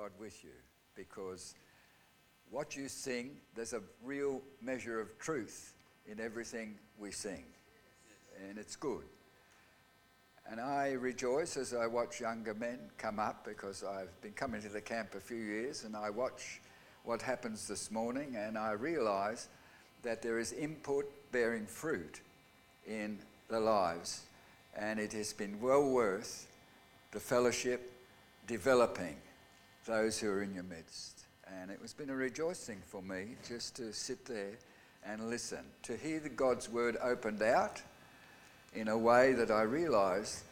God with you because what you sing, there's a real measure of truth in everything we sing, and it's good. And I rejoice as I watch younger men come up because I've been coming to the camp a few years and I watch what happens this morning and I realize that there is input bearing fruit in the lives. And it has been well worth the fellowship developing those who are in your midst. And it has been a rejoicing for me just to sit there and listen, to hear the God's word opened out in a way that I realize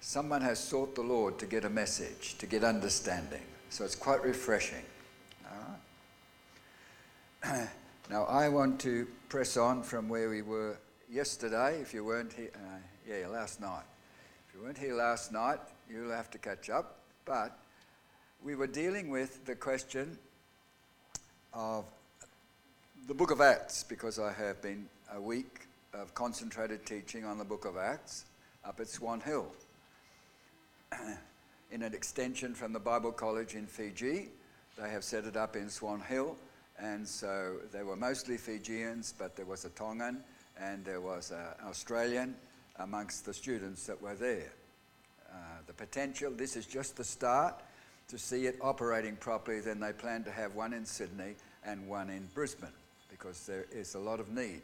someone has sought the Lord to get a message, to get understanding. So it's quite refreshing. now, I want to press on from where we were yesterday. If you weren't here, uh, yeah, last night. If you weren't here last night, you'll have to catch up. But we were dealing with the question of the book of Acts because I have been a week of concentrated teaching on the book of Acts up at Swan Hill in an extension from the Bible College in Fiji. They have set it up in Swan Hill, and so they were mostly Fijians, but there was a Tongan and there was an Australian amongst the students that were there. Uh, the potential, this is just the start to see it operating properly. Then they plan to have one in Sydney and one in Brisbane because there is a lot of need.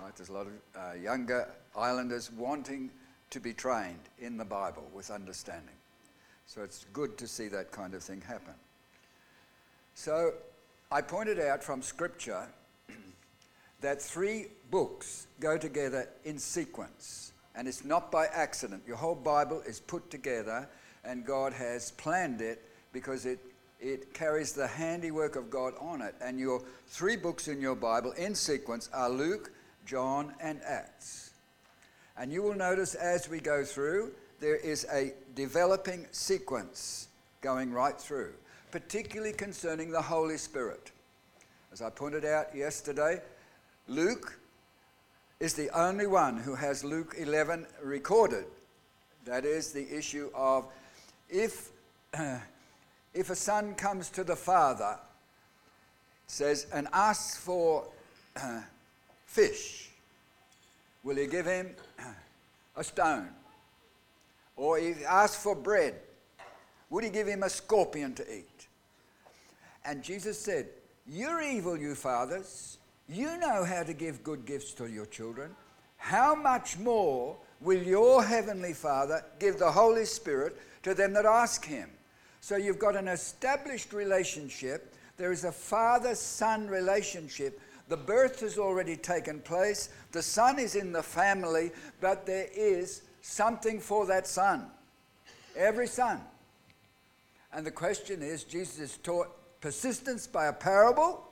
Right? There's a lot of uh, younger islanders wanting to be trained in the Bible with understanding. So it's good to see that kind of thing happen. So I pointed out from Scripture that three books go together in sequence. And it's not by accident. Your whole Bible is put together, and God has planned it because it, it carries the handiwork of God on it. And your three books in your Bible in sequence are Luke, John, and Acts. And you will notice as we go through, there is a developing sequence going right through, particularly concerning the Holy Spirit. As I pointed out yesterday, Luke is the only one who has Luke 11 recorded. That is the issue of if, if a son comes to the father, says, and asks for uh, fish, will he give him a stone? Or if he asks for bread, would he give him a scorpion to eat? And Jesus said, You're evil, you fathers. You know how to give good gifts to your children. How much more will your heavenly Father give the Holy Spirit to them that ask him? So you've got an established relationship. There is a father son relationship. The birth has already taken place. The son is in the family, but there is something for that son. Every son. And the question is Jesus taught persistence by a parable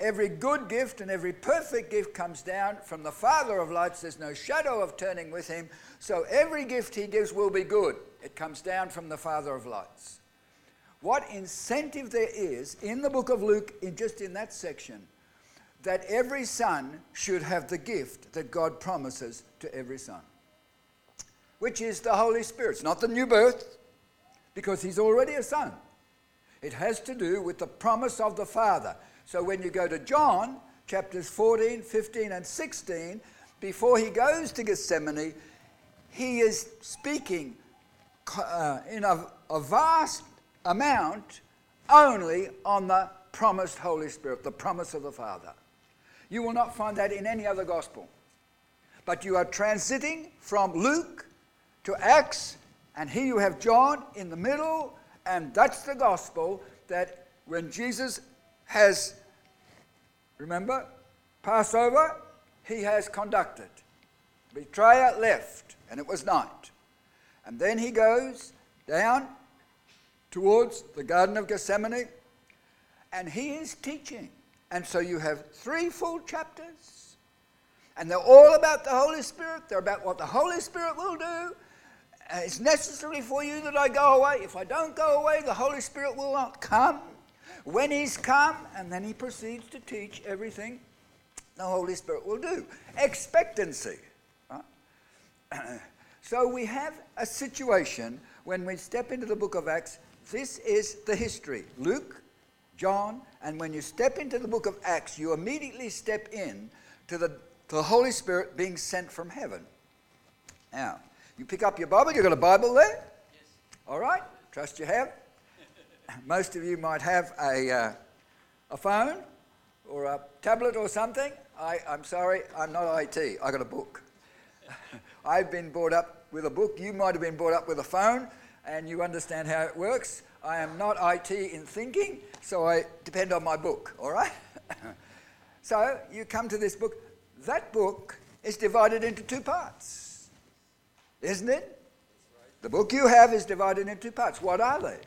Every good gift and every perfect gift comes down from the Father of lights. There's no shadow of turning with him. So every gift he gives will be good. It comes down from the Father of lights. What incentive there is in the book of Luke, in just in that section, that every son should have the gift that God promises to every son, which is the Holy Spirit. It's not the new birth, because he's already a son. It has to do with the promise of the Father. So when you go to John chapters 14, 15, and 16, before he goes to Gethsemane, he is speaking uh, in a, a vast amount only on the promised Holy Spirit, the promise of the Father. You will not find that in any other gospel. But you are transiting from Luke to Acts, and here you have John in the middle, and that's the gospel that when Jesus has Remember? Passover, he has conducted. Betrayer left, and it was night. And then he goes down towards the Garden of Gethsemane, and he is teaching. And so you have three full chapters, and they're all about the Holy Spirit. They're about what the Holy Spirit will do. Uh, it's necessary for you that I go away. If I don't go away, the Holy Spirit will not come when he's come, and then he proceeds to teach everything the Holy Spirit will do. Expectancy. Right? so we have a situation when we step into the book of Acts, This is the history. Luke, John, and when you step into the book of Acts, you immediately step in to the, to the Holy Spirit being sent from heaven. Now, you pick up your Bible. You got a Bible there? Yes. All right. Trust you have. Most of you might have a, uh, a phone or a tablet or something. I, I'm sorry, I'm not IT. I got a book. I've been brought up with a book. You might have been brought up with a phone and you understand how it works. I am not IT in thinking, so I depend on my book, all right? so you come to this book. That book is divided into two parts, isn't it? The book you have is divided into two parts. What are they?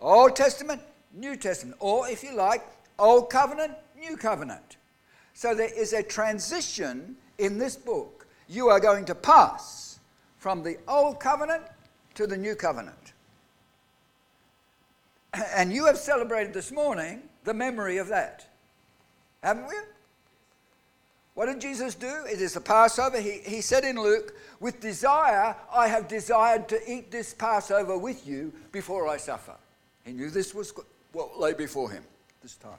Old Testament, New Testament, or if you like, Old Covenant, New Covenant. So there is a transition in this book. You are going to pass from the Old Covenant to the New Covenant. And you have celebrated this morning the memory of that. Haven't we? What did Jesus do? It is the Passover. He, he said in Luke, With desire, I have desired to eat this Passover with you before I suffer. He knew this was what lay before him this time.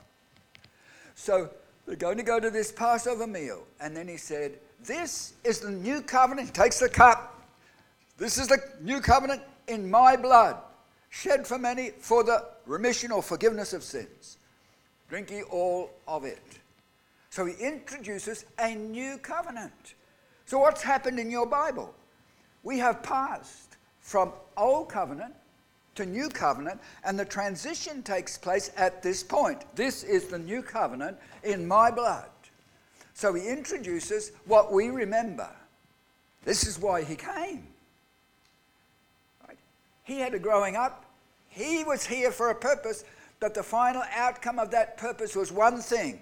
So they're going to go to this Passover meal. And then he said, This is the new covenant. He takes the cup. This is the new covenant in my blood, shed for many for the remission or forgiveness of sins. Drink ye all of it. So he introduces a new covenant. So, what's happened in your Bible? We have passed from Old Covenant to New Covenant, and the transition takes place at this point. This is the New Covenant in my blood. So he introduces what we remember. This is why he came. Right? He had a growing up, he was here for a purpose, but the final outcome of that purpose was one thing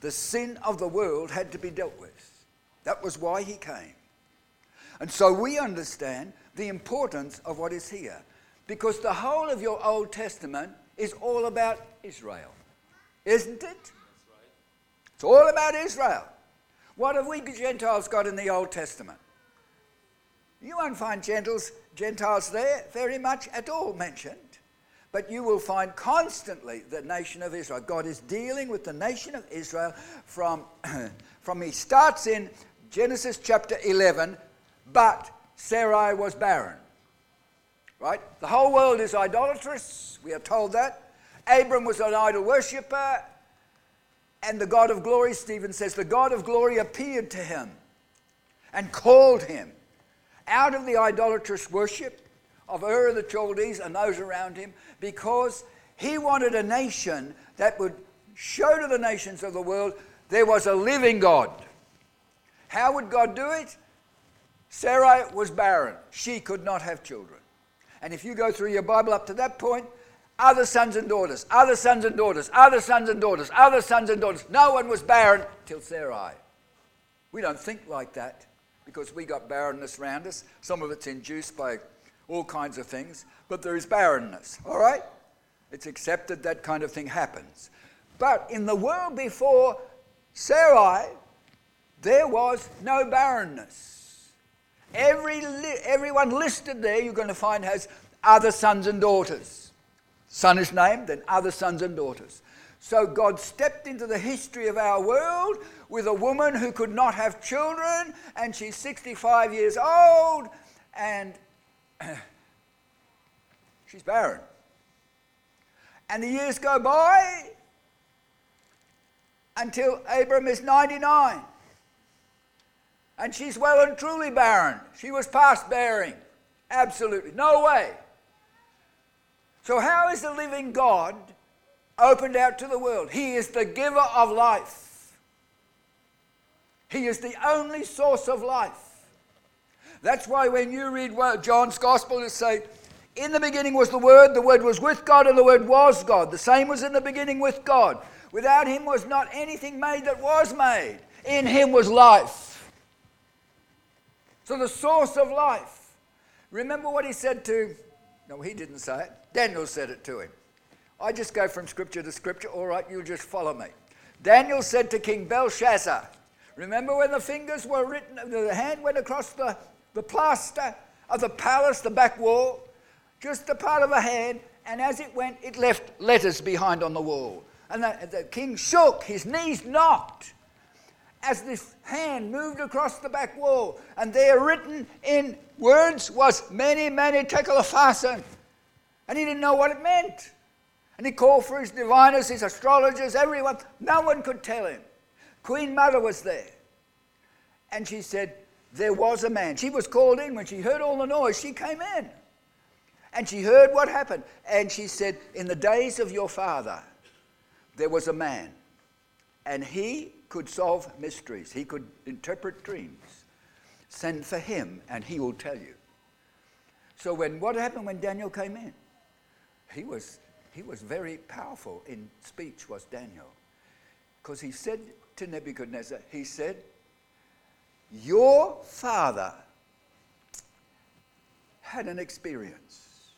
the sin of the world had to be dealt with. That was why he came. And so we understand the importance of what is here. Because the whole of your Old Testament is all about Israel, isn't it? It's all about Israel. What have we Gentiles got in the Old Testament? You won't find Gentiles, Gentiles there very much at all mentioned. But you will find constantly the nation of Israel. God is dealing with the nation of Israel from, from he starts in Genesis chapter 11, but Sarai was barren. Right? The whole world is idolatrous. We are told that. Abram was an idol worshipper. And the God of glory, Stephen says, the God of glory appeared to him and called him out of the idolatrous worship of Ur of the Chaldees and those around him because he wanted a nation that would show to the nations of the world there was a living God. How would God do it? Sarai was barren. She could not have children. And if you go through your Bible up to that point, other sons and daughters, other sons and daughters, other sons and daughters, other sons and daughters. No one was barren till Sarai. We don't think like that because we got barrenness around us. Some of it's induced by all kinds of things, but there is barrenness, all right? It's accepted that kind of thing happens. But in the world before Sarai, there was no barrenness. Every li- everyone listed there you're going to find has other sons and daughters. Son is named, then other sons and daughters. So God stepped into the history of our world with a woman who could not have children, and she's 65 years old, and she's barren. And the years go by until Abram is 99 and she's well and truly barren. She was past bearing. Absolutely. No way. So, how is the living God opened out to the world? He is the giver of life, He is the only source of life. That's why when you read John's Gospel, it say, In the beginning was the Word, the Word was with God, and the Word was God. The same was in the beginning with God. Without Him was not anything made that was made. In Him was life so the source of life. Remember what he said to, no, he didn't say it. Daniel said it to him. I just go from scripture to scripture. All right, you just follow me. Daniel said to King Belshazzar, remember when the fingers were written, the hand went across the, the plaster of the palace, the back wall? just a part of a hand, and as it went, it left letters behind on the wall. And the, the king shook, his knees knocked as this hand moved across the back wall, and there written in words was mene, mene tekel upharsin. And he didn't know what it meant. And he called for his diviners, his astrologers, everyone. No one could tell him. Queen Mother was there. And she said, There was a man. She was called in when she heard all the noise. She came in. And she heard what happened. And she said, In the days of your father, there was a man. And he could solve mysteries, he could interpret dreams. Send for him, and he will tell you. So, when what happened when Daniel came in? He was, he was very powerful in speech, was Daniel. Because he said to Nebuchadnezzar, he said, Your father had an experience.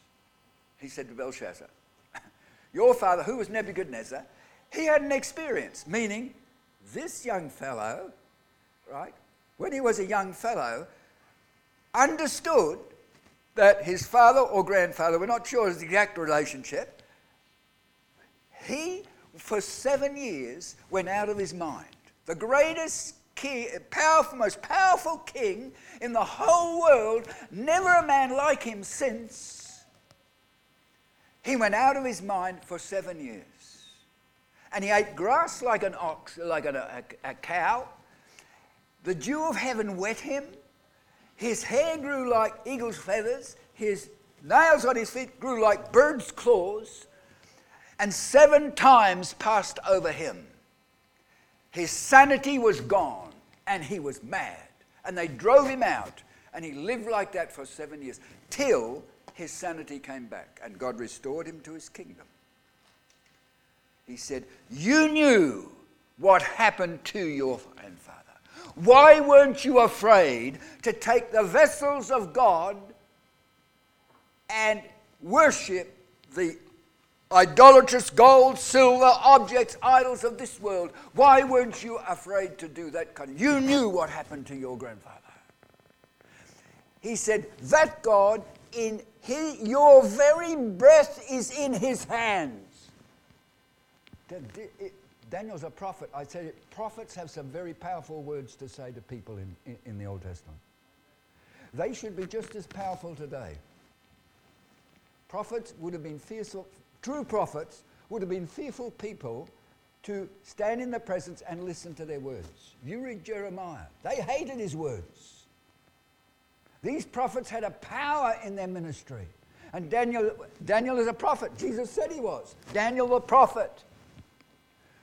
He said to Belshazzar, Your father, who was Nebuchadnezzar, he had an experience, meaning this young fellow, right, when he was a young fellow, understood that his father or grandfather, we're not sure his exact relationship, he, for seven years, went out of his mind. The greatest king, powerful, most powerful king in the whole world, never a man like him since. He went out of his mind for seven years and he ate grass like an ox, like a, a, a cow. The dew of heaven wet him. His hair grew like eagle's feathers. His nails on his feet grew like bird's claws. And seven times passed over him. His sanity was gone, and he was mad. And they drove him out, and he lived like that for seven years, till his sanity came back, and God restored him to his kingdom. He said, You knew what happened to your grandfather. Why weren't you afraid to take the vessels of God and worship the idolatrous gold, silver, objects, idols of this world? Why weren't you afraid to do that? You knew what happened to your grandfather. He said, That God in your very breath is in his hands. Daniel's a prophet. I you, prophets have some very powerful words to say to people in, in, in, the Old Testament. They should be just as powerful today. Prophets would have been fearful, true prophets would have been fearful people to stand in the presence and listen to their words. You read Jeremiah, they hated his words. These prophets had a power in their ministry. And Daniel, Daniel is a prophet. Jesus said he was. Daniel the prophet.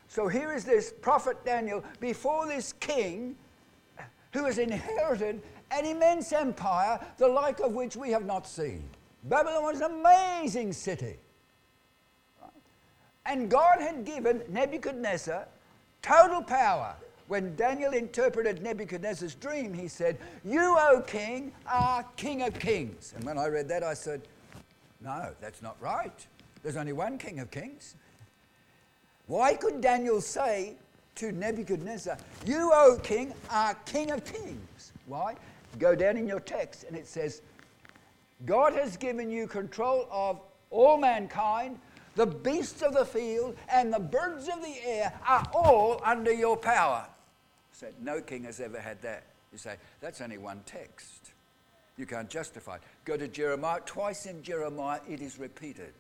So here is this prophet Daniel before this king who has inherited an immense empire, the like of which we have not seen. Babylon was an amazing city. And God had given Nebuchadnezzar total power. When Daniel interpreted Nebuchadnezzar's dream, he said, You, O king, are king of kings. And when I read that, I said, No, that's not right. There's only one king of kings. Why could Daniel say to Nebuchadnezzar, You, O king, are king of kings? Why? Go down in your text and it says, God has given you control of all mankind, the beasts of the field and the birds of the air are all under your power. Said, no king has ever had that. You say, that's only one text. You can't justify it. Go to Jeremiah. Twice in Jeremiah it is repeated.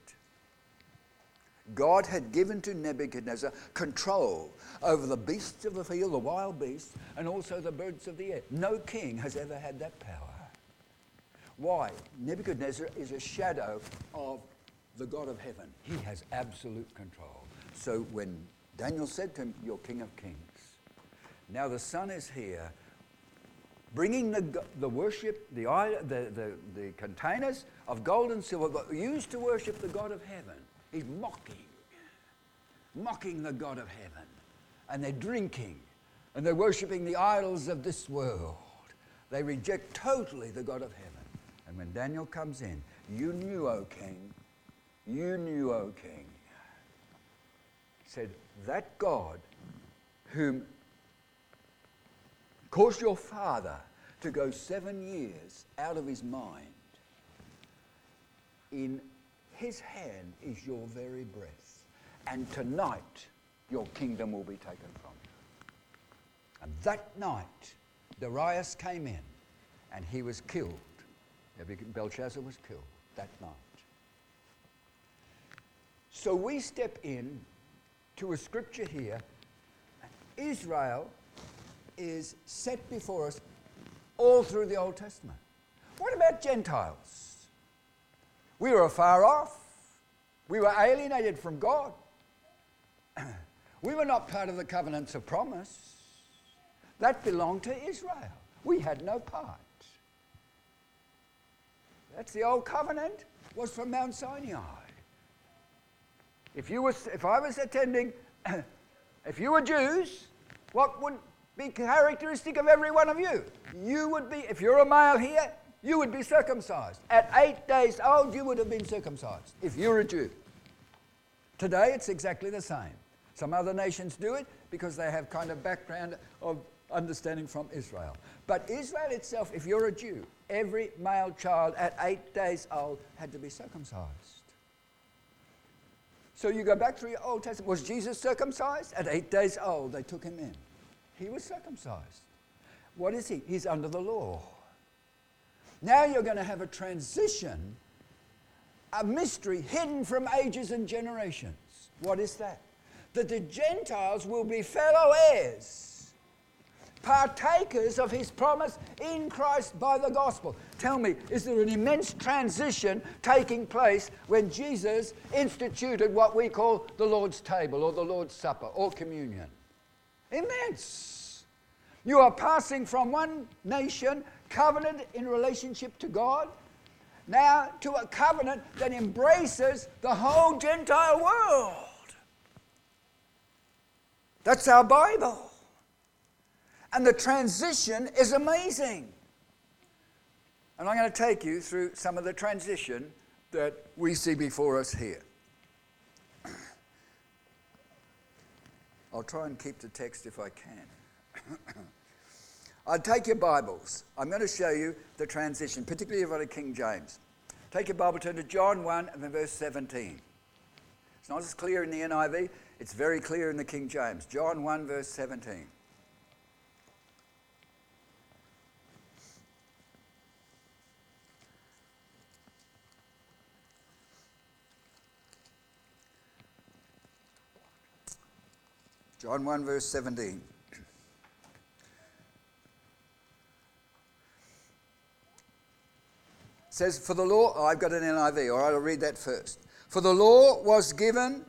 God had given to Nebuchadnezzar control over the beasts of the field, the wild beasts, and also the birds of the air. No king has ever had that power. Why? Nebuchadnezzar is a shadow of the God of heaven. He has absolute control. So when Daniel said to him, You're King of Kings, now the Son is here bringing the, the worship, the, the, the, the containers of gold and silver used to worship the God of heaven He's mocking, mocking the God of heaven. And they're drinking and they're worshipping the idols of this world. They reject totally the God of heaven. And when Daniel comes in, you knew, O king, you knew, O king, he said, that God whom caused your father to go seven years out of his mind in his hand is your very breath. And tonight, your kingdom will be taken from you. And that night, Darius came in and he was killed. Belshazzar was killed that night. So we step in to a scripture here. Israel is set before us all through the Old Testament. What about Gentiles? We were afar off. We were alienated from God. we were not part of the covenants of promise. That belonged to Israel. We had no part. That's the old covenant, was from Mount Sinai. If, you was, if I was attending, if you were Jews, what would be characteristic of every one of you? You would be, if you're a male here, you would be circumcised. At eight days old, you would have been circumcised if you're a Jew. Today, it's exactly the same. Some other nations do it because they have kind of background of understanding from Israel. But Israel itself, if you're a Jew, every male child at eight days old had to be circumcised. So you go back through your Old Testament. Was Jesus circumcised? At eight days old, they took him in. He was circumcised. What is he? He's under the law. Now you're going to have a transition, a mystery hidden from ages and generations. What is that? That the Gentiles will be fellow heirs, partakers of his promise in Christ by the gospel. Tell me, is there an immense transition taking place when Jesus instituted what we call the Lord's table or the Lord's supper or communion? Immense. You are passing from one nation covenant in relationship to God, now to a covenant that embraces the whole Gentile world. That's our Bible. And the transition is amazing. And I'm going to take you through some of the transition that we see before us here. I'll try and keep the text if I can. I'd take your Bibles. I'm going to show you the transition, particularly if you've got a King James. Take your Bible, turn to John 1 and verse 17. It's not as clear in the NIV, it's very clear in the King James. John 1, verse 17. John 1, verse 17. Says, For the law, oh, I've got an NIV, all right, I'll read that first. For the law was given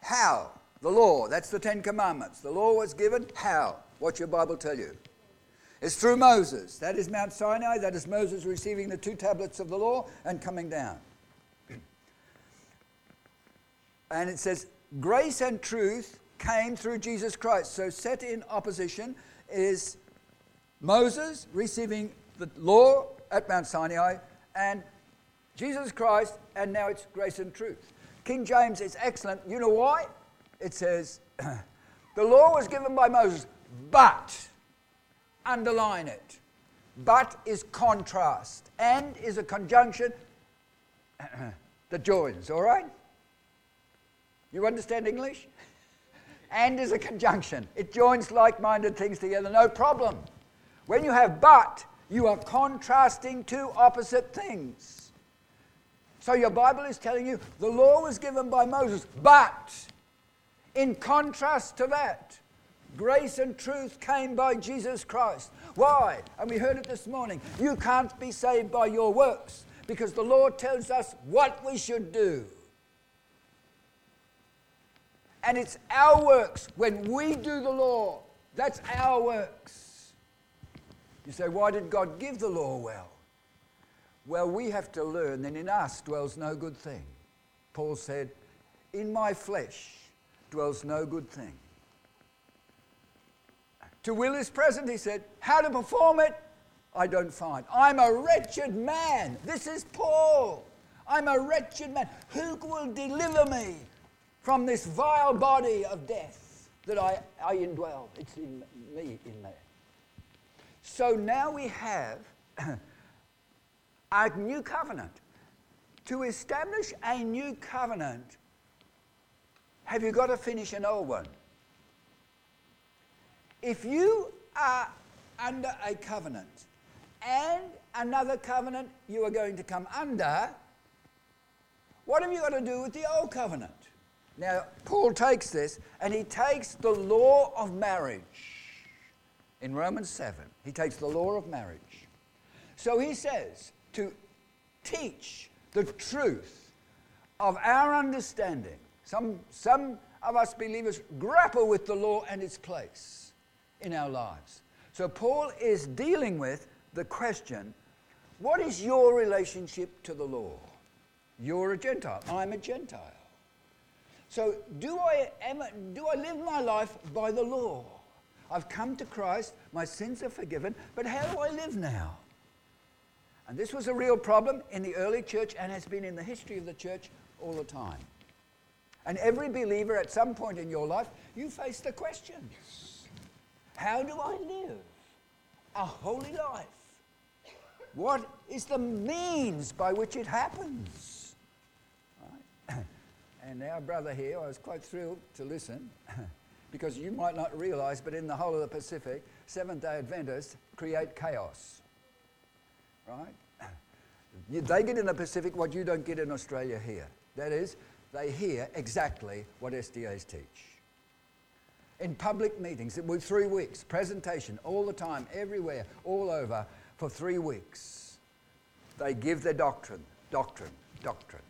how? The law, that's the Ten Commandments. The law was given how? What's your Bible tell you? It's through Moses. That is Mount Sinai. That is Moses receiving the two tablets of the law and coming down. And it says, grace and truth came through Jesus Christ. So, set in opposition is Moses receiving the law at Mount Sinai and Jesus Christ, and now it's grace and truth. King James is excellent. You know why? It says, the law was given by Moses, but, underline it, but is contrast, and is a conjunction that joins, all right? You understand English? and is a conjunction. It joins like minded things together, no problem. When you have but, you are contrasting two opposite things. So your Bible is telling you the law was given by Moses, but in contrast to that, grace and truth came by Jesus Christ. Why? And we heard it this morning. You can't be saved by your works because the Lord tells us what we should do. And it's our works. When we do the law, that's our works. You say, why did God give the law? Well, well, we have to learn that in us dwells no good thing. Paul said, In my flesh dwells no good thing. To will is present, he said, How to perform it, I don't find. I'm a wretched man. This is Paul. I'm a wretched man. Who will deliver me from this vile body of death that I, I indwell? It's in me, in there. So now we have a new covenant. To establish a new covenant, have you got to finish an old one? If you are under a covenant and another covenant you are going to come under, what have you got to do with the old covenant? Now, Paul takes this and he takes the law of marriage in Romans 7. He takes the law of marriage. So he says to teach the truth of our understanding. Some, some of us believers grapple with the law and its place in our lives. So Paul is dealing with the question what is your relationship to the law? You're a Gentile. I'm a Gentile. So do I, am, do I live my life by the law? I've come to Christ, my sins are forgiven, but how do I live now? And this was a real problem in the early church and has been in the history of the church all the time. And every believer at some point in your life, you face the question How do I live a holy life? What is the means by which it happens? Right? And our brother here, I was quite thrilled to listen because you might not realize, but in the whole of the Pacific, Seventh day Adventists create chaos. Right? They get in the Pacific what you don't get in Australia here. That is, they hear exactly what SDAs teach. In public meetings, it was three weeks, presentation all the time, everywhere, all over, for three weeks. They give their doctrine, doctrine, doctrine.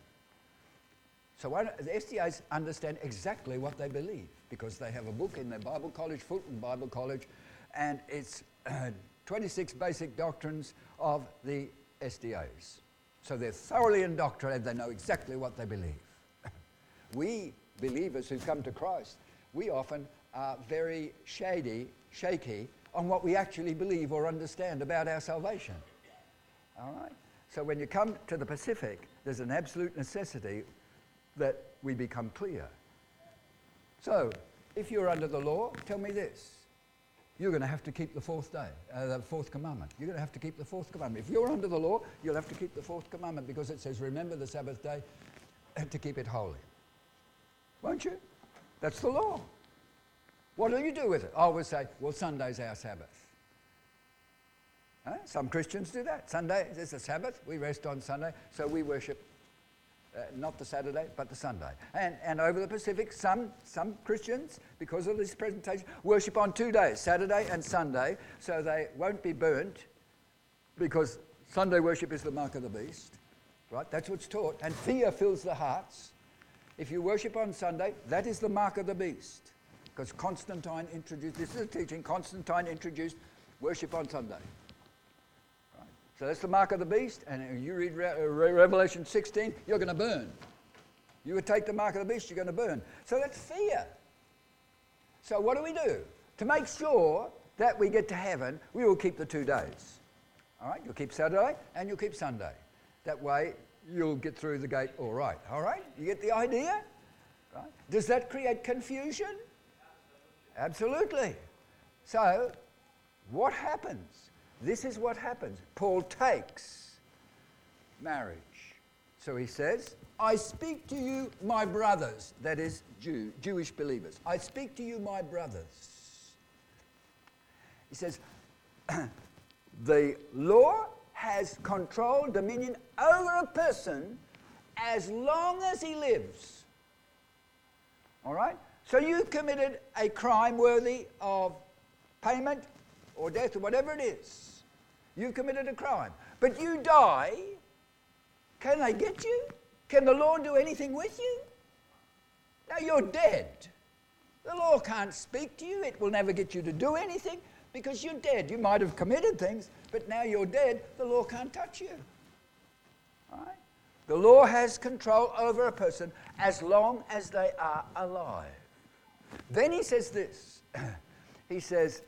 So the SDAs understand exactly what they believe because they have a book in their Bible College, Fulton Bible College, and it's uh, 26 basic doctrines of the SDAs. So they're thoroughly indoctrinated, they know exactly what they believe. we believers who come to Christ, we often are very shady, shaky on what we actually believe or understand about our salvation. All right? So when you come to the Pacific, there's an absolute necessity that we become clear. So, if you're under the law, tell me this. You're going to have to keep the fourth day, uh, the fourth commandment. You're going to have to keep the fourth commandment. If you're under the law, you'll have to keep the fourth commandment because it says, remember the Sabbath day to keep it holy. Won't you? That's the law. What do you do with it? I always say, well, Sunday's our Sabbath. Huh? Some Christians do that. Sunday is a Sabbath. We rest on Sunday, so we worship uh, not the Saturday, but the Sunday. And, and over the Pacific, some, some Christians, because of this presentation, worship on two days, Saturday and Sunday, so they won't be burnt because Sunday worship is the mark of the beast. Right? That's what's taught. And fear fills the hearts. If you worship on Sunday, that is the mark of the beast. Because Constantine introduced, this is a teaching, Constantine introduced worship on Sunday. So that's the mark of the beast. And you read Re- uh, Revelation 16, you're going to burn. You would take the mark of the beast, you're going to burn. So that's fear. So what do we do? To make sure that we get to heaven, we will keep the two days. All right? You'll keep Saturday and you'll keep Sunday. That way, you'll get through the gate all right. All right? You get the idea? Right? Does that create confusion? Absolutely. So, what happens? This is what happens. Paul takes marriage. So he says, I speak to you, my brothers, that is, Jew, Jewish believers. I speak to you, my brothers. He says, the law has control, dominion over a person as long as he lives. All right? So you committed a crime worthy of payment or death or whatever it is. You've committed a crime. But you die. Can they get you? Can the law do anything with you? Now you're dead. The law can't speak to you. It will never get you to do anything because you're dead. You might have committed things, but now you're dead. The law can't touch you. Right? The law has control over a person as long as they are alive. Then he says this. he says,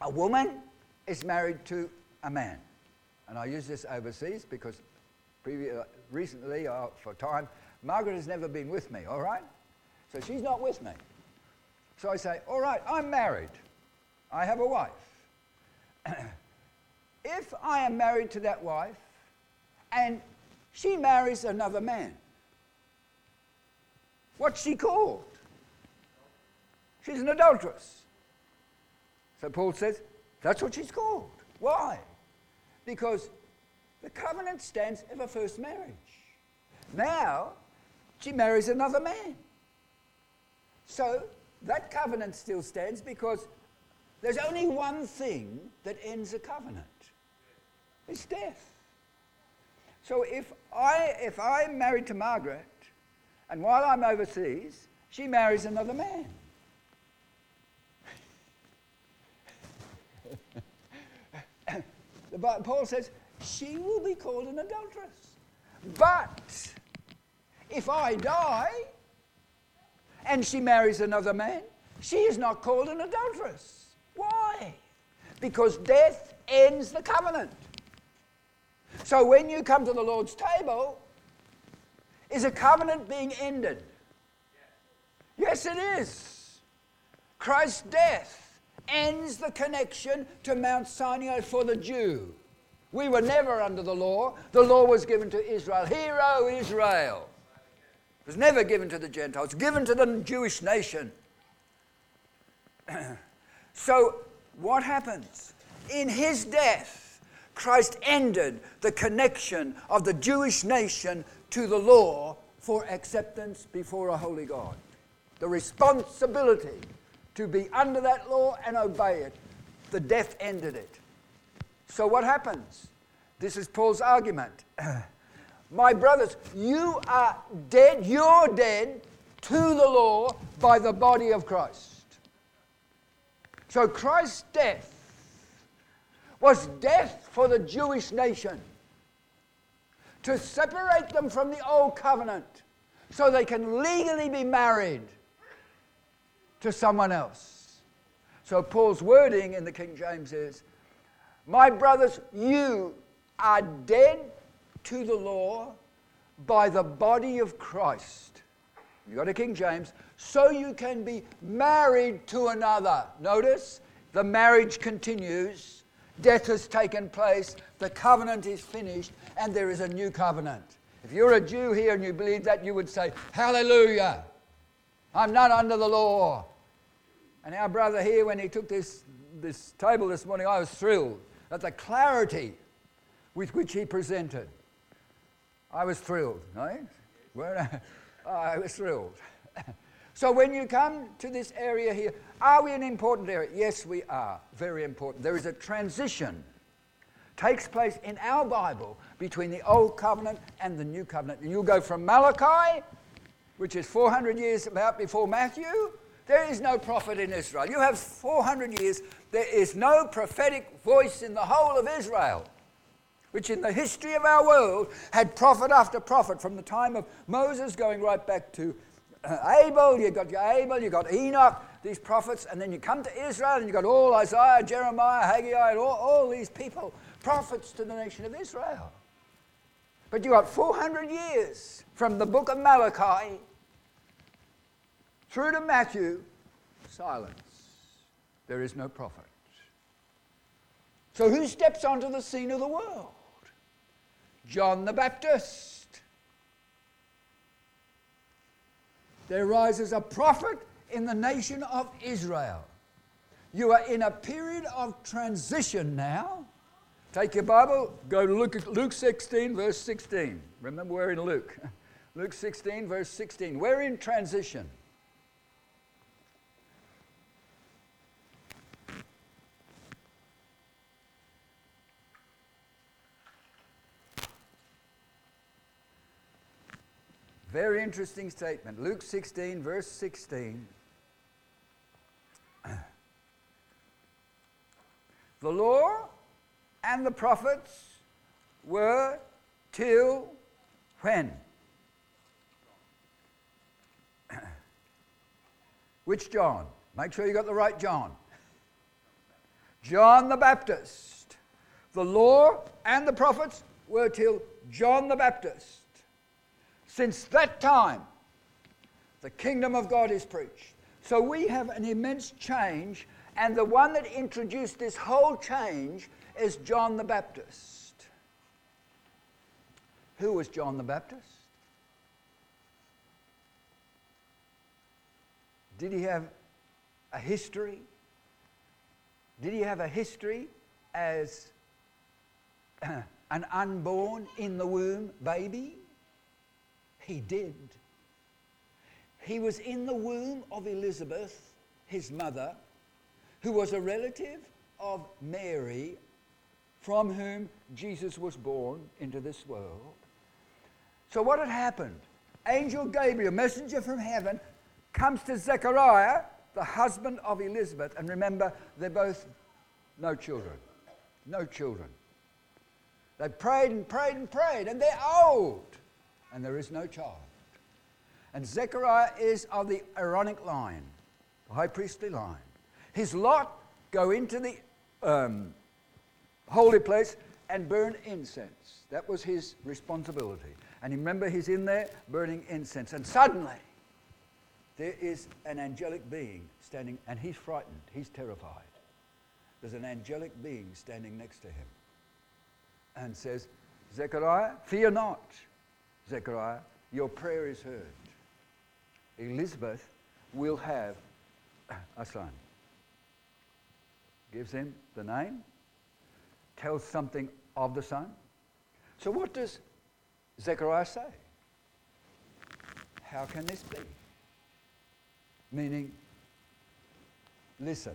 a woman is married to a man. And I use this overseas because uh, recently, uh, for time, Margaret has never been with me, all right? So she's not with me. So I say, all right, I'm married. I have a wife. if I am married to that wife and she marries another man. What's she called? She's an adulteress. So Paul says, that's what she's called. Why? Because the covenant stands of a first marriage. Now, she marries another man. So that covenant still stands because there's only one thing that ends a covenant. It's death. So if I if I'm married to Margaret and while I'm overseas, she marries another man. Paul says she will be called an adulteress. But if I die and she marries another man, she is not called an adulteress. Why? Because death ends the covenant. So when you come to the Lord's table, is a covenant being ended? Yes, it is. Christ's death ends the connection to Mount Sinai for the Jew. We were never under the law. The law was given to Israel. Hear, O Israel. It was never given to the Gentiles, given to the Jewish nation. so, what happens? In his death, Christ ended the connection of the Jewish nation to the law for acceptance before a holy God. The responsibility to be under that law and obey it. The death ended it. So, what happens? This is Paul's argument. My brothers, you are dead, you're dead to the law by the body of Christ. So Christ's death was death for the Jewish nation to separate them from the old covenant so they can legally be married to someone else. So Paul's wording in the King James is, My brothers, you are dead to the law by the body of Christ. You got a King James, so you can be married to another. Notice the marriage continues, death has taken place, the covenant is finished, and there is a new covenant. If you're a Jew here and you believe that, you would say, Hallelujah! I'm not under the law. And our brother here, when he took this, this table this morning, I was thrilled at the clarity with which he presented. I was thrilled, right? I was thrilled. so when you come to this area here, are we an important area? Yes, we are. Very important. There is a transition takes place in our Bible between the Old Covenant and the New Covenant. And you'll go from Malachi, which is 400 years about before Matthew. There is no prophet in Israel. You have 400 years. There is no prophetic voice in the whole of Israel which in the history of our world had prophet after prophet from the time of Moses going right back to uh, Abel, you've got Abel, you've got Enoch, these prophets, and then you come to Israel and you've got all Isaiah, Jeremiah, Haggai, and all, all these people, prophets to the nation of Israel. But you've got 400 years from the book of Malachi through to Matthew, silence. There is no prophet. So who steps onto the scene of the world? John the Baptist. There rises a prophet in the nation of Israel. You are in a period of transition now. Take your Bible, go to Luke, Luke 16, verse 16. Remember, we're in Luke. Luke 16, verse 16. We're in transition. Very interesting statement. Luke 16, verse 16. The law and the prophets were till when? Which John? Make sure you got the right John. John the Baptist. The law and the prophets were till John the Baptist. Since that time, the kingdom of God is preached. So we have an immense change, and the one that introduced this whole change is John the Baptist. Who was John the Baptist? Did he have a history? Did he have a history as an unborn in the womb baby? He did. He was in the womb of Elizabeth, his mother, who was a relative of Mary, from whom Jesus was born into this world. So, what had happened? Angel Gabriel, messenger from heaven, comes to Zechariah, the husband of Elizabeth, and remember, they're both no children. No children. They prayed and prayed and prayed, and they're old, and there is no child. And Zechariah is of the Aaronic line, the high priestly line. His lot go into the um, holy place and burn incense. That was his responsibility. And remember, he's in there burning incense. And suddenly, there is an angelic being standing, and he's frightened. He's terrified. There's an angelic being standing next to him and says, Zechariah, fear not, Zechariah, your prayer is heard. Elizabeth will have a son. Gives him the name, tells something of the son. So, what does Zechariah say? How can this be? Meaning, listen,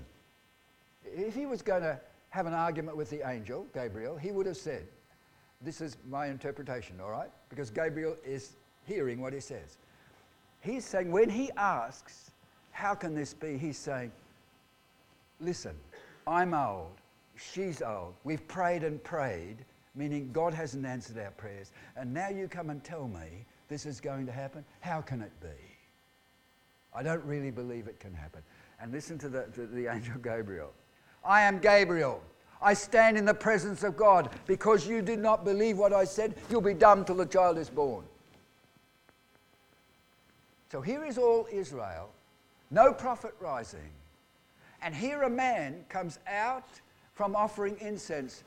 if he was going to have an argument with the angel, Gabriel, he would have said, This is my interpretation, all right? Because Gabriel is hearing what he says. He's saying, when he asks, How can this be? He's saying, Listen, I'm old, she's old, we've prayed and prayed, meaning God hasn't answered our prayers, and now you come and tell me this is going to happen? How can it be? I don't really believe it can happen. And listen to the, to the angel Gabriel. I am Gabriel. I stand in the presence of God. Because you did not believe what I said, you'll be dumb till the child is born. So here is all Israel, no prophet rising. And here a man comes out from offering incense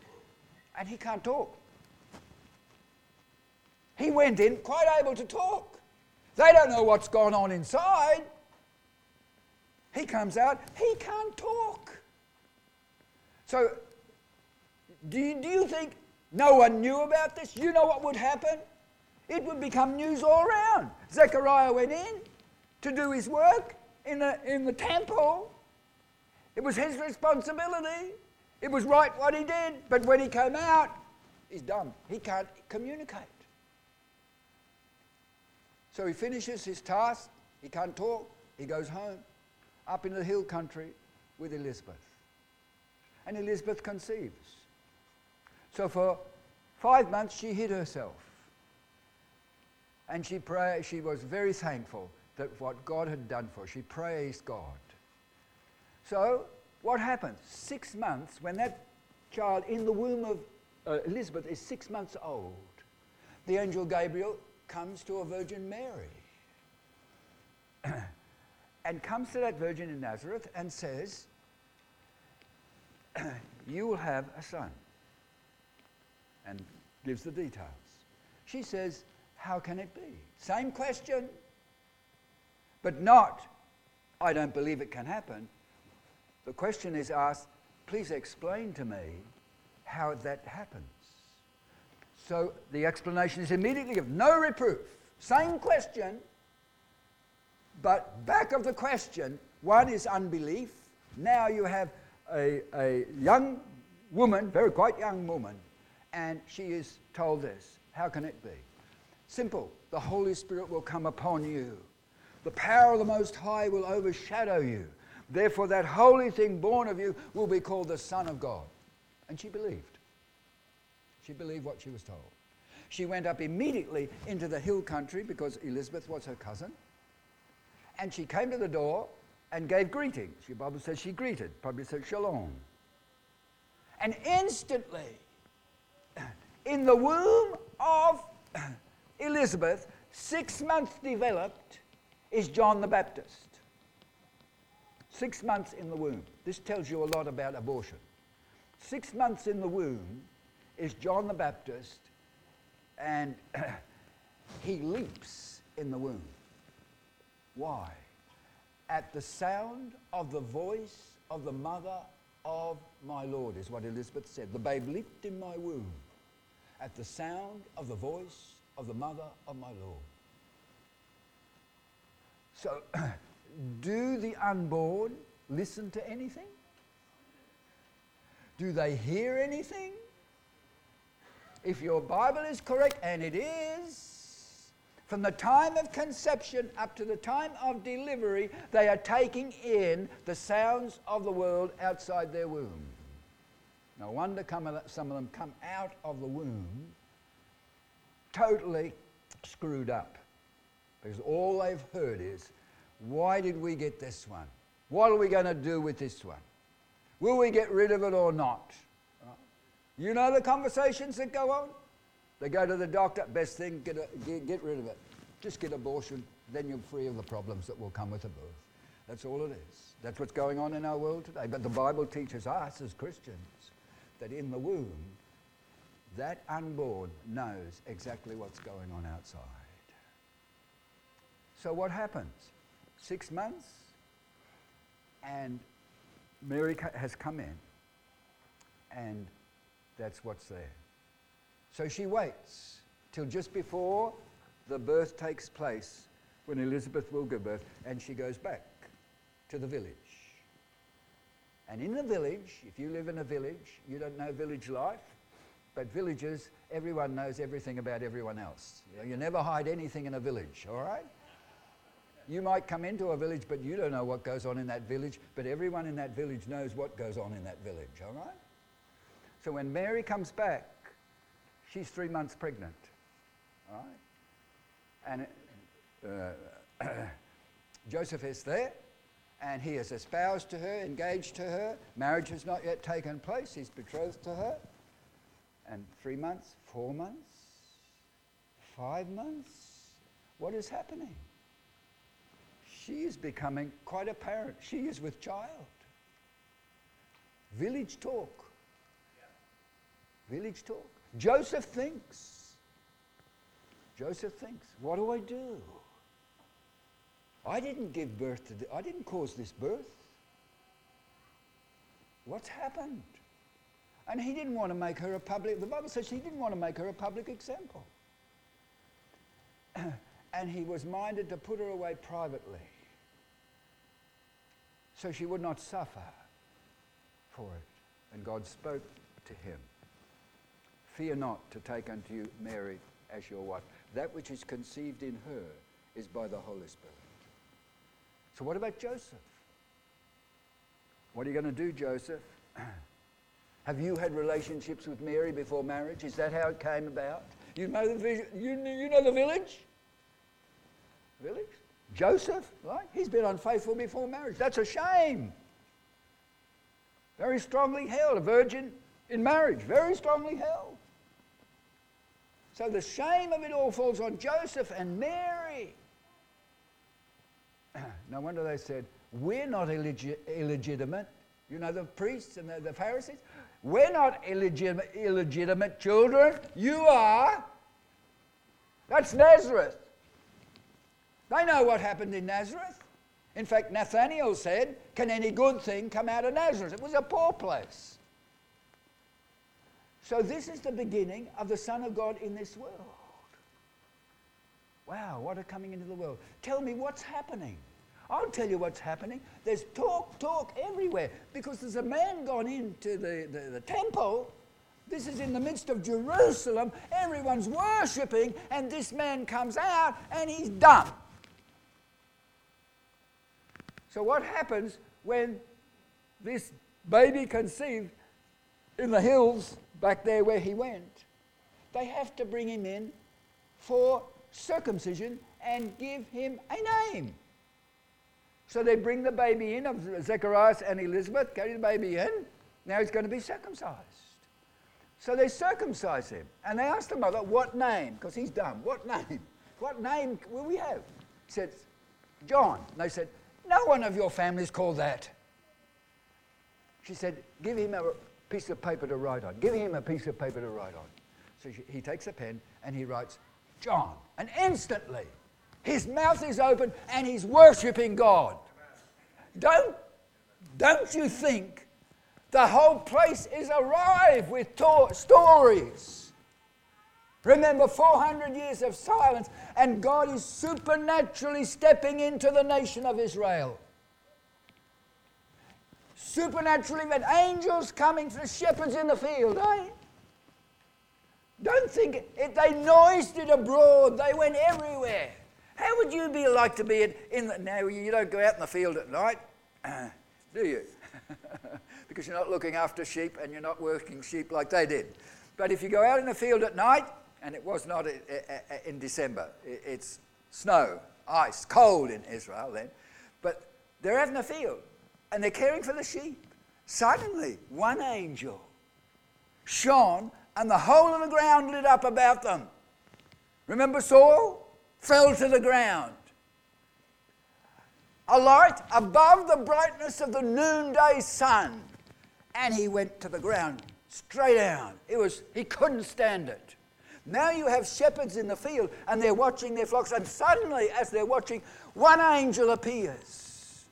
and he can't talk. He went in quite able to talk. They don't know what's gone on inside. He comes out, he can't talk. So, do you, do you think no one knew about this? You know what would happen? It would become news all around. Zechariah went in to do his work in the, in the temple. It was his responsibility. It was right what he did. But when he came out, he's dumb. He can't communicate. So he finishes his task. He can't talk. He goes home up in the hill country with Elizabeth. And Elizabeth conceives. So for five months she hid herself. And she, pray, she was very thankful that what God had done for her. She praised God. So what happened? Six months, when that child in the womb of uh, Elizabeth is six months old, the angel Gabriel comes to a Virgin Mary and comes to that virgin in Nazareth and says, You will have a son. And gives the details. She says, How can it be? Same question, but not, I don't believe it can happen. The question is asked, Please explain to me how that happens. So the explanation is immediately given, no reproof. Same question, but back of the question, one is unbelief. Now you have a, a young woman, very quite young woman, and she is told this. How can it be? Simple. The Holy Spirit will come upon you. The power of the Most High will overshadow you. Therefore, that holy thing born of you will be called the Son of God. And she believed. She believed what she was told. She went up immediately into the hill country because Elizabeth was her cousin. And she came to the door and gave greetings. Your Bible says she greeted, probably said shalom. And instantly, in the womb of Elizabeth, six months developed, is John the Baptist. Six months in the womb. This tells you a lot about abortion. Six months in the womb is John the Baptist, and he leaps in the womb. Why? At the sound of the voice of the mother of my Lord, is what Elizabeth said. The babe leaped in my womb at the sound of the voice of the mother of my Lord. So, do the unborn listen to anything? Do they hear anything? If your Bible is correct, and it is, from the time of conception up to the time of delivery, they are taking in the sounds of the world outside their womb. No wonder some of them come out of the womb totally screwed up. Because all they've heard is, why did we get this one? What are we going to do with this one? Will we get rid of it or not? You know the conversations that go on? They go to the doctor, best thing, get, a, get, get rid of it. Just get abortion, then you're free of the problems that will come with a birth. That's all it is. That's what's going on in our world today. But the Bible teaches us as Christians that in the womb, that unborn knows exactly what's going on outside. So what happens? Six months, and Mary has come in, and that's what's there. So she waits till just before the birth takes place, when Elizabeth will give birth, and she goes back to the village. And in the village, if you live in a village, you don't know village life, but villages, everyone knows everything about everyone else. You, you never hide anything in a village, all right? You might come into a village, but you don't know what goes on in that village, but everyone in that village knows what goes on in that village, all right? So when Mary comes back, she's three months pregnant, all right? And uh, Joseph is there, and he is espoused to her, engaged to her. Marriage has not yet taken place, he's betrothed to her. And three months, four months, five months, what is happening? She is becoming quite apparent. She is with child. Village talk. Village talk. Joseph thinks. Joseph thinks, what do I do? I didn't give birth to this. I didn't cause this birth. What's happened? And he didn't want to make her a public, the Bible says he didn't want to make her a public example. and he was minded to put her away privately so she would not suffer for it. And God spoke to him Fear not to take unto you Mary as your wife. That which is conceived in her is by the Holy Spirit. So, what about Joseph? What are you going to do, Joseph? Have you had relationships with Mary before marriage? Is that how it came about? You know the, you, you know the village? Village? Joseph, right? He's been unfaithful before marriage. That's a shame. Very strongly held. A virgin in marriage, very strongly held. So the shame of it all falls on Joseph and Mary. No wonder they said, We're not illeg- illegitimate. You know, the priests and the, the Pharisees, we're not illegitimate, illegitimate children. You are. That's Nazareth. They know what happened in Nazareth. In fact, Nathanael said, Can any good thing come out of Nazareth? It was a poor place. So, this is the beginning of the Son of God in this world. Wow, what a coming into the world. Tell me what's happening. I'll tell you what's happening. There's talk, talk everywhere because there's a man gone into the, the, the temple. This is in the midst of Jerusalem. Everyone's worshipping, and this man comes out and he's dumb. So, what happens when this baby conceived in the hills back there where he went? They have to bring him in for circumcision and give him a name. So they bring the baby in of Zechariah and Elizabeth, carry the baby in. Now he's going to be circumcised. So they circumcise him. And they ask the mother, What name? Because he's dumb. What name? What name will we have? He said, John. And they said, No one of your family is called that. She said, Give him a piece of paper to write on. Give him a piece of paper to write on. So he takes a pen and he writes, John. And instantly, his mouth is open and he's worshipping God. Don't, don't you think the whole place is alive with to- stories? Remember, 400 years of silence, and God is supernaturally stepping into the nation of Israel. Supernaturally, with angels coming to the shepherds in the field, eh? Don't think it, they noised it abroad. They went everywhere. How would you be like to be in the, now? You don't go out in the field at night, do you? because you're not looking after sheep and you're not working sheep like they did. But if you go out in the field at night, and it was not in December, it's snow, ice, cold in Israel then, but they're out in the field and they're caring for the sheep. Suddenly, one angel shone and the whole of the ground lit up about them. Remember Saul? Fell to the ground. A light above the brightness of the noonday sun. And he went to the ground, straight down. It was, he couldn't stand it. Now you have shepherds in the field and they're watching their flocks, and suddenly, as they're watching, one angel appears.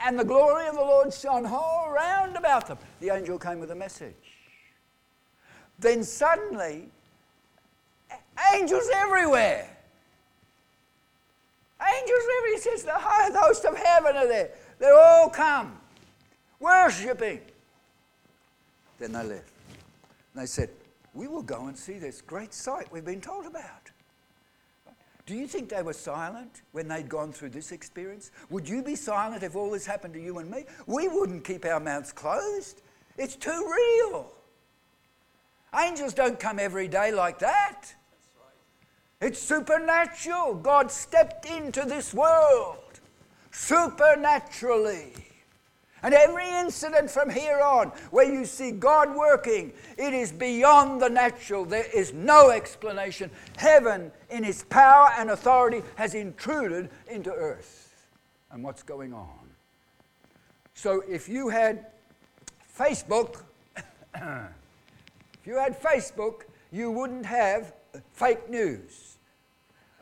And the glory of the Lord shone all round about them. The angel came with a message then suddenly, angels everywhere. Angels. He says the host of heaven are there. They all come, worshipping. Then they left. And they said, We will go and see this great sight we've been told about. Do you think they were silent when they'd gone through this experience? Would you be silent if all this happened to you and me? We wouldn't keep our mouths closed. It's too real. Angels don't come every day like that. It's supernatural. God stepped into this world supernaturally. And every incident from here on where you see God working, it is beyond the natural. There is no explanation. Heaven, in its power and authority, has intruded into earth. And what's going on? So if you had Facebook, If you had Facebook, you wouldn't have fake news.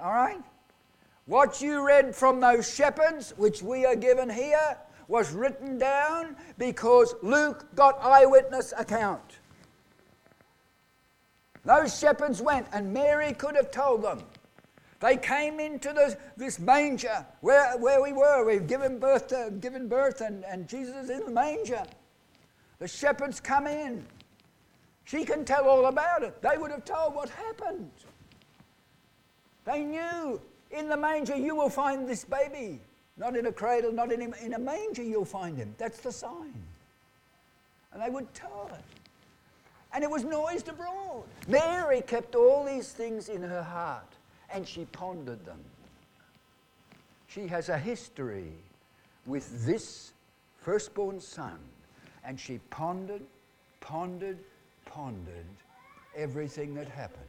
All right? What you read from those shepherds, which we are given here, was written down because Luke got eyewitness account. Those shepherds went, and Mary could have told them. They came into the, this manger where, where we were. We've given birth, to, given birth and, and Jesus is in the manger. The shepherds come in. She can tell all about it. They would have told what happened. They knew in the manger you will find this baby. Not in a cradle, not in a, in a manger you'll find him. That's the sign. And they would tell it. And it was noised abroad. Mary kept all these things in her heart and she pondered them. She has a history with this firstborn son, and she pondered, pondered, pondered everything that happened.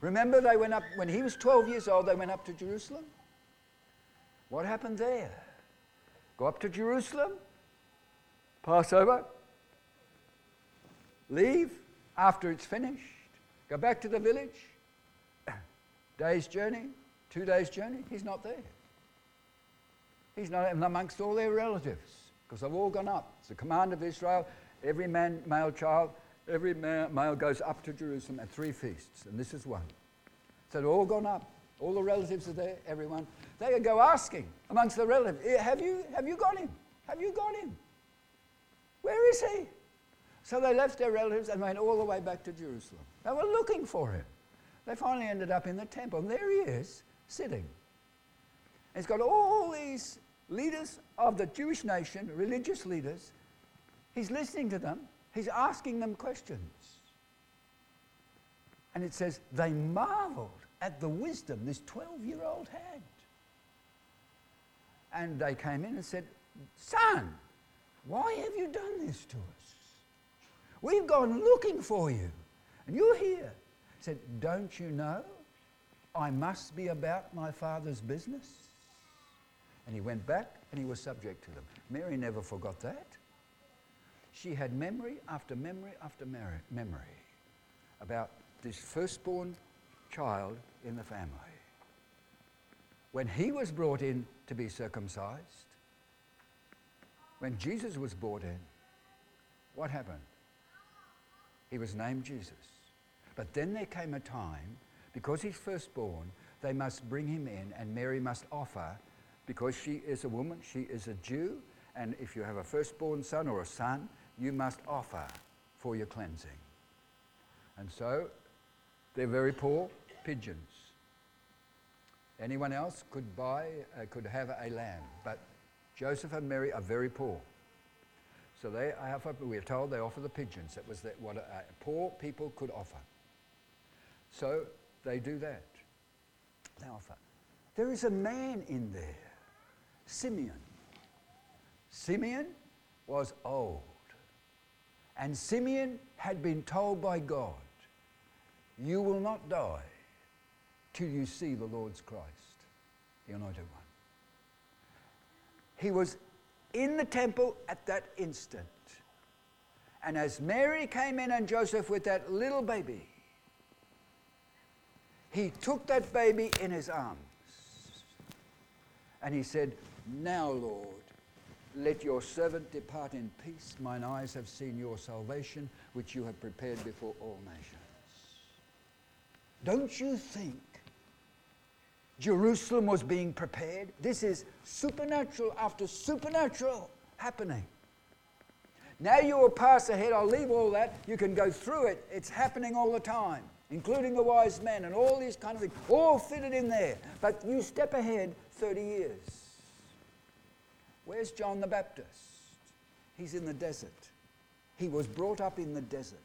Remember, they went up, when he was 12 years old, they went up to Jerusalem? What happened there? Go up to Jerusalem, Passover, leave after it's finished, go back to the village, day's journey, two days' journey, he's not there. He's not amongst all their relatives because they've all gone up. It's the command of Israel. Every man, male child every male goes up to Jerusalem at three feasts, and this is one. So they're all gone up. All the relatives are there, everyone. They go asking amongst the relatives, eh, have you, have you got him? Have you got him? Where is he? So they left their relatives and went all the way back to Jerusalem. They were looking for him. They finally ended up in the temple, and there he is, sitting. And he's got all these leaders of the Jewish nation, religious leaders. He's listening to them, He's asking them questions. And it says, they marveled at the wisdom this 12 year old had. And they came in and said, Son, why have you done this to us? We've gone looking for you, and you're here. He said, Don't you know I must be about my father's business? And he went back and he was subject to them. Mary never forgot that. She had memory after memory after memory about this firstborn child in the family. When he was brought in to be circumcised, when Jesus was brought in, what happened? He was named Jesus. But then there came a time, because he's firstborn, they must bring him in, and Mary must offer, because she is a woman, she is a Jew, and if you have a firstborn son or a son, you must offer for your cleansing. And so they're very poor pigeons. Anyone else could buy, uh, could have a lamb, but Joseph and Mary are very poor. So they offer, we're told they offer the pigeons. That was what poor people could offer. So they do that. They offer. There is a man in there, Simeon. Simeon was old. And Simeon had been told by God, You will not die till you see the Lord's Christ, the Anointed One. He was in the temple at that instant. And as Mary came in and Joseph with that little baby, he took that baby in his arms and he said, Now, Lord, let your servant depart in peace. Mine eyes have seen your salvation, which you have prepared before all nations. Don't you think Jerusalem was being prepared? This is supernatural after supernatural happening. Now you will pass ahead. I'll leave all that. You can go through it. It's happening all the time, including the wise men and all these kind of things, all fitted in there. But you step ahead 30 years. Where's John the Baptist? He's in the desert. He was brought up in the desert.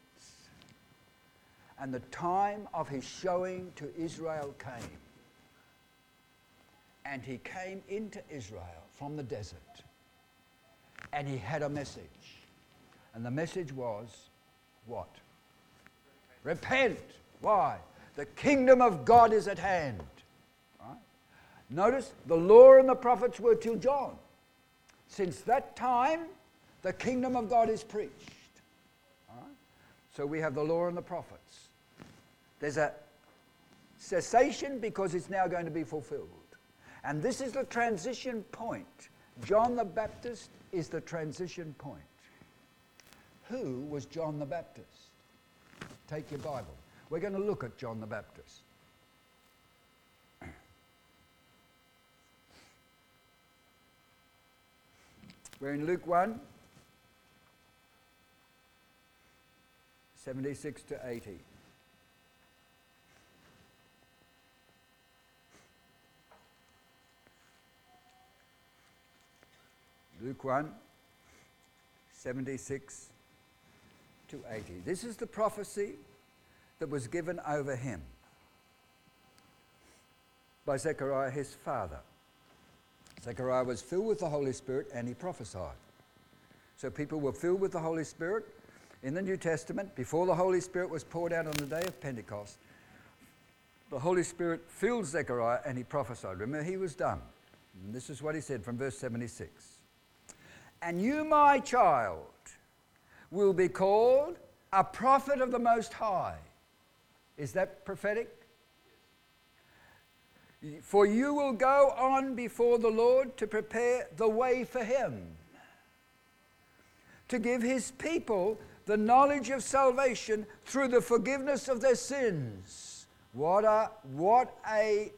And the time of his showing to Israel came. And he came into Israel from the desert. And he had a message. And the message was what? Repent. Why? The kingdom of God is at hand. Right? Notice the law and the prophets were till John. Since that time, the kingdom of God is preached. So we have the law and the prophets. There's a cessation because it's now going to be fulfilled. And this is the transition point. John the Baptist is the transition point. Who was John the Baptist? Take your Bible. We're going to look at John the Baptist. We're in Luke 1, 76 to 80. Luke 1, 76 to 80. This is the prophecy that was given over him by Zechariah, his father. Zechariah was filled with the Holy Spirit and he prophesied. So people were filled with the Holy Spirit in the New Testament before the Holy Spirit was poured out on the day of Pentecost. The Holy Spirit filled Zechariah and he prophesied. Remember, he was done. And this is what he said from verse 76 And you, my child, will be called a prophet of the Most High. Is that prophetic? For you will go on before the Lord to prepare the way for him, to give his people the knowledge of salvation through the forgiveness of their sins. What a, what a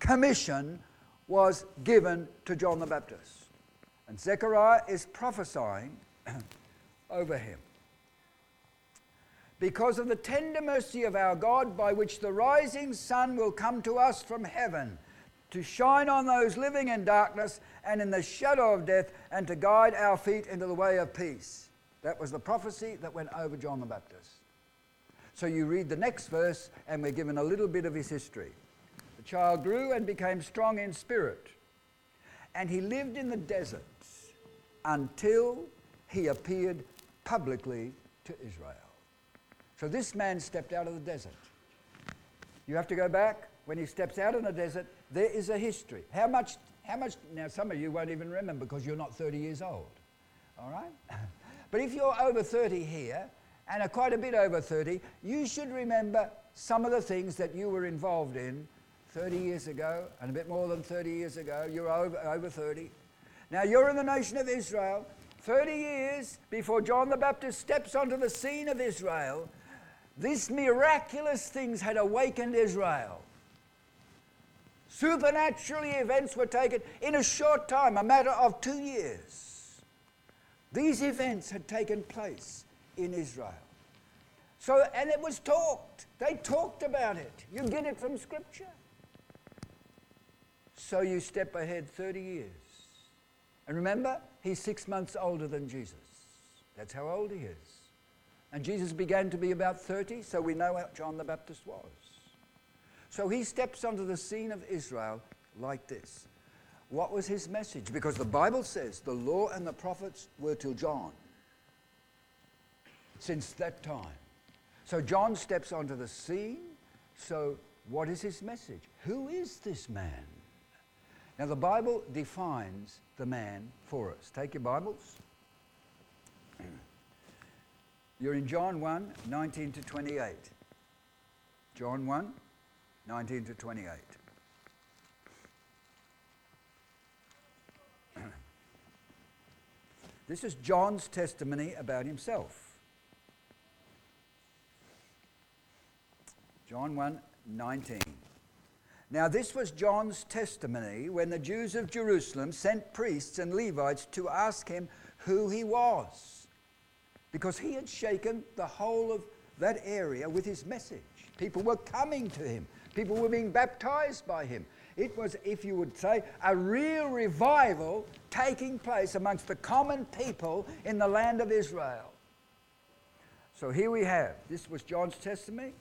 commission was given to John the Baptist. And Zechariah is prophesying over him because of the tender mercy of our God, by which the rising sun will come to us from heaven, to shine on those living in darkness and in the shadow of death, and to guide our feet into the way of peace. That was the prophecy that went over John the Baptist. So you read the next verse, and we're given a little bit of his history. The child grew and became strong in spirit, and he lived in the deserts until he appeared publicly to Israel. So this man stepped out of the desert. You have to go back. When he steps out in the desert, there is a history. How much, how much, now some of you won't even remember because you're not 30 years old. All right? but if you're over 30 here, and are quite a bit over 30, you should remember some of the things that you were involved in 30 years ago, and a bit more than 30 years ago. You're over, over 30. Now you're in the nation of Israel. 30 years before John the Baptist steps onto the scene of Israel, these miraculous things had awakened Israel. Supernaturally, events were taken in a short time, a matter of two years. These events had taken place in Israel. So, and it was talked. They talked about it. You get it from Scripture. So you step ahead 30 years. And remember, he's six months older than Jesus. That's how old he is. And Jesus began to be about 30, so we know how John the Baptist was. So he steps onto the scene of Israel like this. What was his message? Because the Bible says the law and the prophets were till John. Since that time. So John steps onto the scene. So what is his message? Who is this man? Now, the Bible defines the man for us. Take your Bibles. You're in John 1 19 to 28. John 1 19 to 28. This is John's testimony about himself. John 1 19. Now, this was John's testimony when the Jews of Jerusalem sent priests and Levites to ask him who he was, because he had shaken the whole of that area with his message. People were coming to him, people were being baptized by him. It was, if you would say, a real revival taking place amongst the common people in the land of Israel. So here we have this was John's testimony.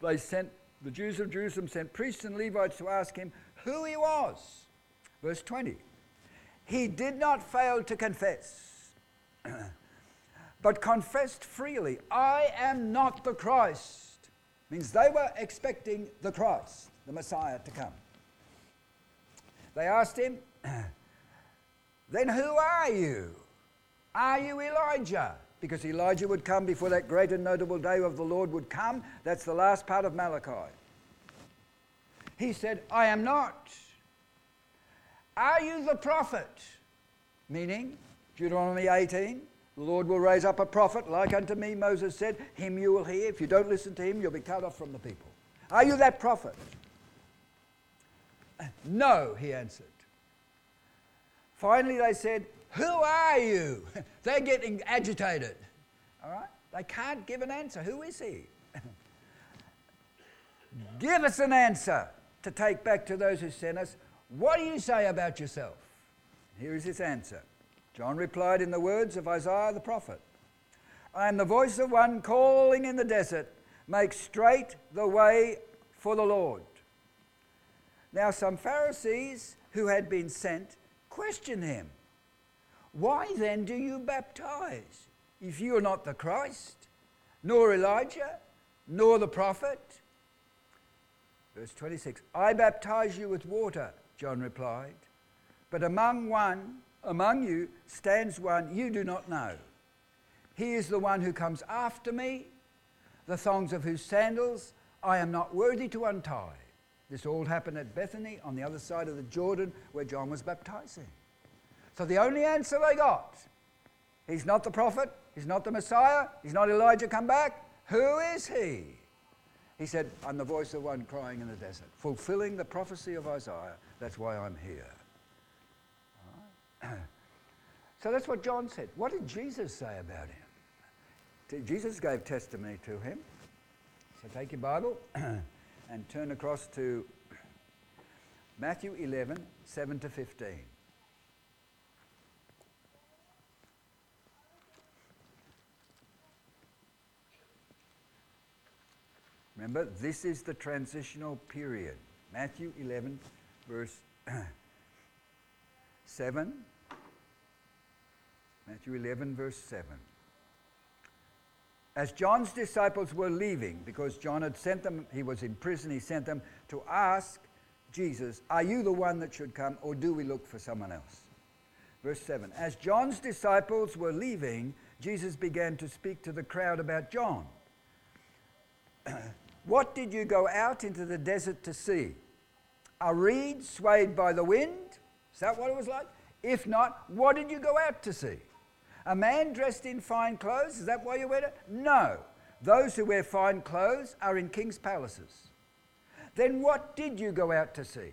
They sent the Jews of Jerusalem sent priests and Levites to ask him who he was. Verse 20. He did not fail to confess, but confessed freely, I am not the Christ. Means they were expecting the Christ, the Messiah, to come. They asked him, Then who are you? Are you Elijah? because Elijah would come before that great and notable day of the Lord would come. That's the last part of Malachi. He said, I am not. Are you the prophet? Meaning, Deuteronomy 18, the Lord will raise up a prophet like unto me, Moses said, him you will hear. If you don't listen to him, you'll be cut off from the people. Are you that prophet? No, he answered. Finally, they said, who are you? They're getting agitated. All right? They can't give an answer. Who is he? give us an answer to take back to those who sent us. What do you say about yourself? Here is his answer. John replied in the words of Isaiah the prophet I am the voice of one calling in the desert, make straight the way for the Lord. Now, some Pharisees who had been sent questioned him. Why then do you baptize if you are not the Christ, nor Elijah, nor the prophet? Verse 26 I baptize you with water, John replied, but among one, among you stands one you do not know. He is the one who comes after me, the thongs of whose sandals I am not worthy to untie. This all happened at Bethany on the other side of the Jordan where John was baptizing. So the only answer they got he's not the prophet, he's not the Messiah, he's not Elijah come back. Who is he? He said, I'm the voice of one crying in the desert, fulfilling the prophecy of Isaiah. That's why I'm here. So that's what John said. What did Jesus say about him? Jesus gave testimony to him. So take your Bible and turn across to Matthew 11, 7 to 15. Remember, this is the transitional period. Matthew 11, verse 7. Matthew 11, verse 7. As John's disciples were leaving, because John had sent them, he was in prison, he sent them to ask Jesus, Are you the one that should come, or do we look for someone else? Verse 7. As John's disciples were leaving, Jesus began to speak to the crowd about John. What did you go out into the desert to see? A reed swayed by the wind? Is that what it was like? If not, what did you go out to see? A man dressed in fine clothes? Is that why you wear it? No. Those who wear fine clothes are in king's palaces. Then what did you go out to see?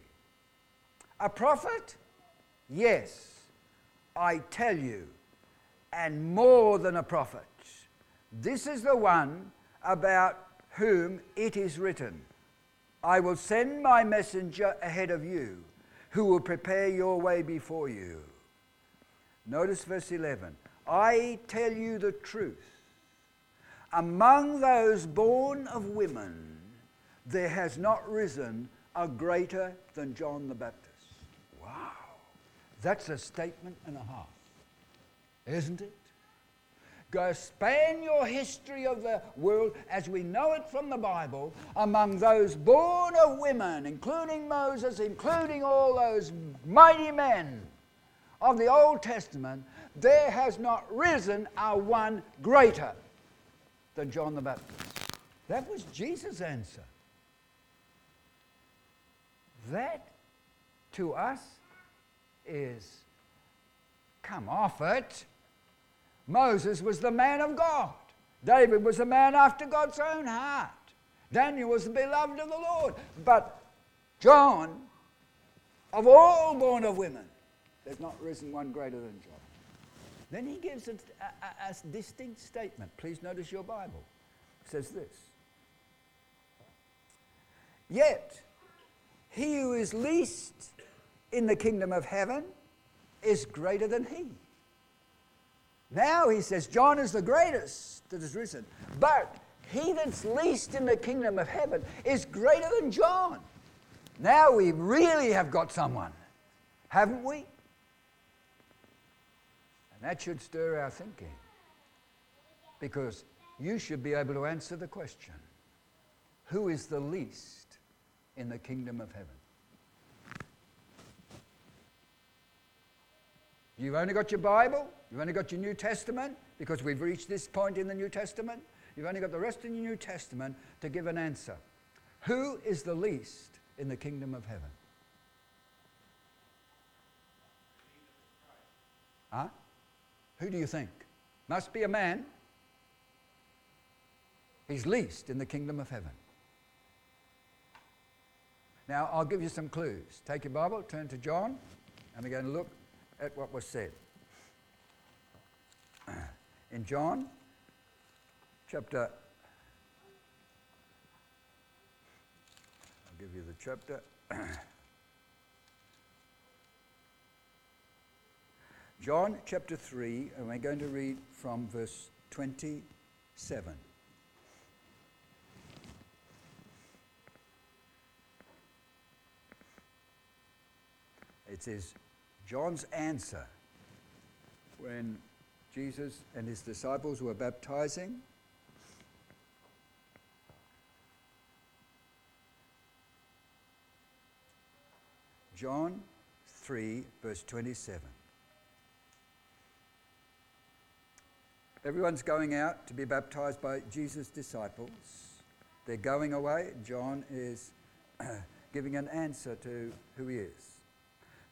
A prophet? Yes, I tell you, and more than a prophet. This is the one about whom it is written, I will send my messenger ahead of you, who will prepare your way before you. Notice verse 11. I tell you the truth. Among those born of women, there has not risen a greater than John the Baptist. Wow. That's a statement and a half, isn't it? Go span your history of the world as we know it from the Bible among those born of women, including Moses, including all those mighty men of the Old Testament, there has not risen a one greater than John the Baptist. That was Jesus' answer. That to us is come off it. Moses was the man of God. David was a man after God's own heart. Daniel was the beloved of the Lord. But John, of all born of women, there's not risen one greater than John. Then he gives a, a, a distinct statement. Please notice your Bible. It says this Yet, he who is least in the kingdom of heaven is greater than he. Now he says, John is the greatest that has risen. But he that's least in the kingdom of heaven is greater than John. Now we really have got someone, haven't we? And that should stir our thinking. Because you should be able to answer the question who is the least in the kingdom of heaven? You've only got your Bible, you've only got your New Testament, because we've reached this point in the New Testament. You've only got the rest of the New Testament to give an answer. Who is the least in the kingdom of heaven? Huh? Who do you think? Must be a man. He's least in the kingdom of heaven. Now, I'll give you some clues. Take your Bible, turn to John, and we're going to look at what was said. In John chapter, I'll give you the chapter. John chapter 3, and we're going to read from verse 27. It says, John's answer when Jesus and his disciples were baptizing. John 3, verse 27. Everyone's going out to be baptized by Jesus' disciples. They're going away. John is giving an answer to who he is.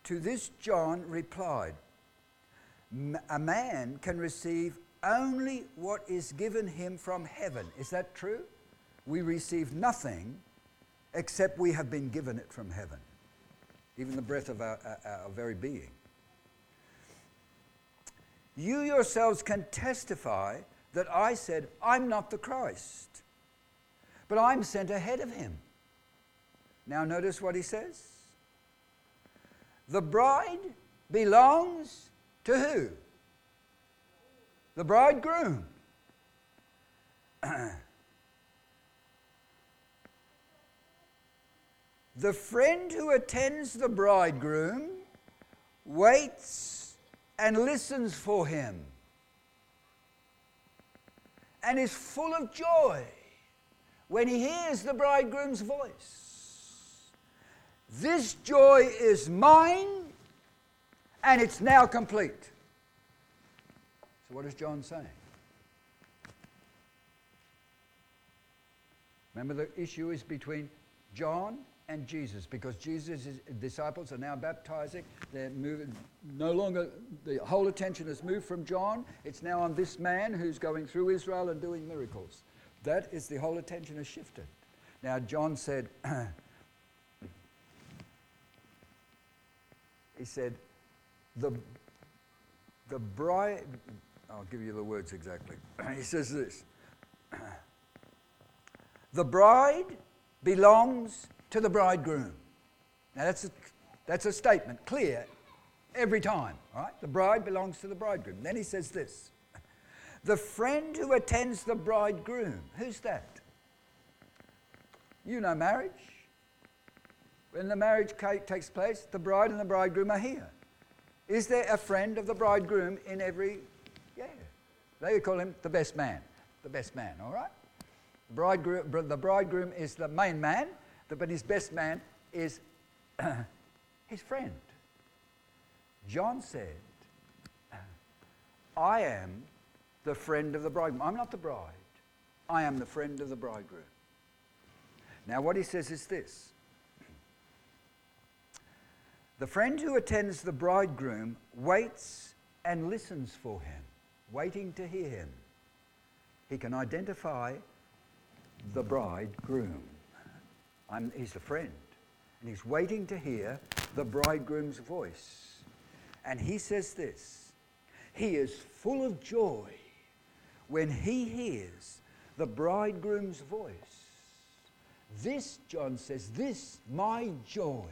To this, John replied, A man can receive only what is given him from heaven. Is that true? We receive nothing except we have been given it from heaven, even the breath of our, our, our very being. You yourselves can testify that I said, I'm not the Christ, but I'm sent ahead of him. Now, notice what he says. The bride belongs to who? The bridegroom. the friend who attends the bridegroom waits and listens for him and is full of joy when he hears the bridegroom's voice. This joy is mine and it's now complete. So, what is John saying? Remember, the issue is between John and Jesus because Jesus' disciples are now baptizing. They're moving, no longer, the whole attention has moved from John. It's now on this man who's going through Israel and doing miracles. That is the whole attention has shifted. Now, John said, he said, the, the bride, I'll give you the words exactly. he says this The bride belongs to the bridegroom. Now that's a, that's a statement, clear every time, all right? The bride belongs to the bridegroom. Then he says this The friend who attends the bridegroom, who's that? You know marriage. When the marriage takes place, the bride and the bridegroom are here. Is there a friend of the bridegroom in every? Yeah. They call him the best man. The best man, all right? The bridegroom, the bridegroom is the main man, but his best man is his friend. John said, I am the friend of the bridegroom. I'm not the bride. I am the friend of the bridegroom. Now, what he says is this The friend who attends the bridegroom waits and listens for him, waiting to hear him. He can identify the bridegroom. I'm, he's a friend. And he's waiting to hear the bridegroom's voice. And he says this He is full of joy when he hears the bridegroom's voice. This, John says, this, my joy,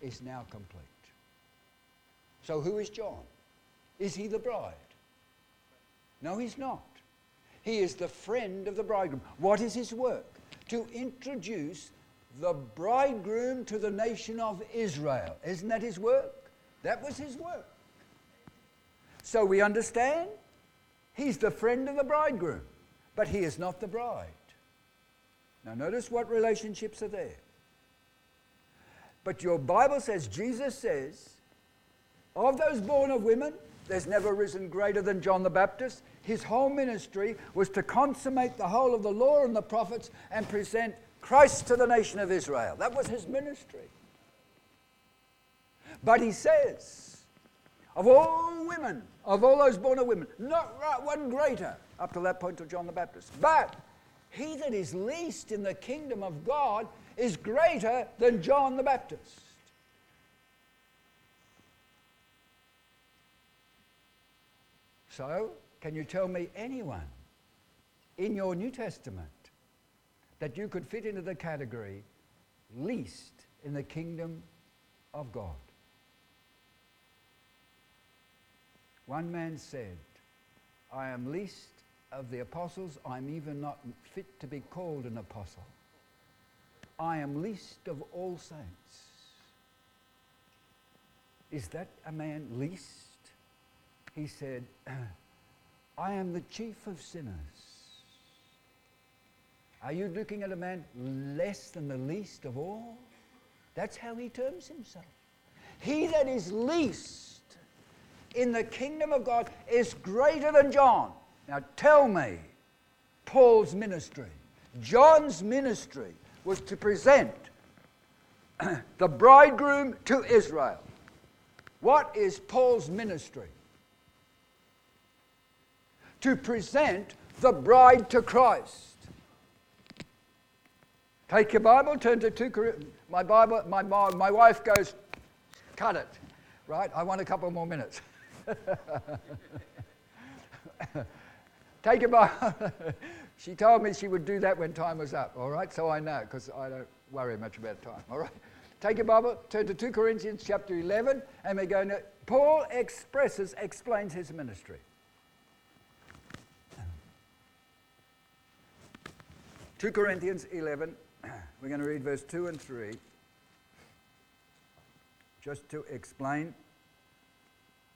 is now complete. So who is John? Is he the bride? No, he's not. He is the friend of the bridegroom. What is his work? To introduce the bridegroom to the nation of Israel. Isn't that his work? That was his work. So we understand he's the friend of the bridegroom, but he is not the bride. Now, notice what relationships are there. But your Bible says, Jesus says, of those born of women, there's never risen greater than John the Baptist. His whole ministry was to consummate the whole of the law and the prophets and present Christ to the nation of Israel. That was his ministry. But he says, of all women, of all those born of women, not one greater up to that point to John the Baptist. But he that is least in the kingdom of God is greater than John the Baptist. So, can you tell me anyone in your New Testament that you could fit into the category least in the kingdom of God? One man said, I am least of the apostles, I'm even not fit to be called an apostle. I am least of all saints. Is that a man least? He said, I am the chief of sinners. Are you looking at a man less than the least of all? That's how he terms himself. He that is least in the kingdom of God is greater than John. Now tell me, Paul's ministry, John's ministry was to present the bridegroom to Israel. What is Paul's ministry? To present the bride to Christ. Take your Bible, turn to 2 Corinthians. My Bible, my, my wife goes, cut it, right? I want a couple more minutes. Take your Bible. she told me she would do that when time was up, all right? So I know, because I don't worry much about time, all right? Take your Bible, turn to 2 Corinthians chapter 11, and we're going to, Paul expresses, explains his ministry. 2 Corinthians 11, we're going to read verse 2 and 3, just to explain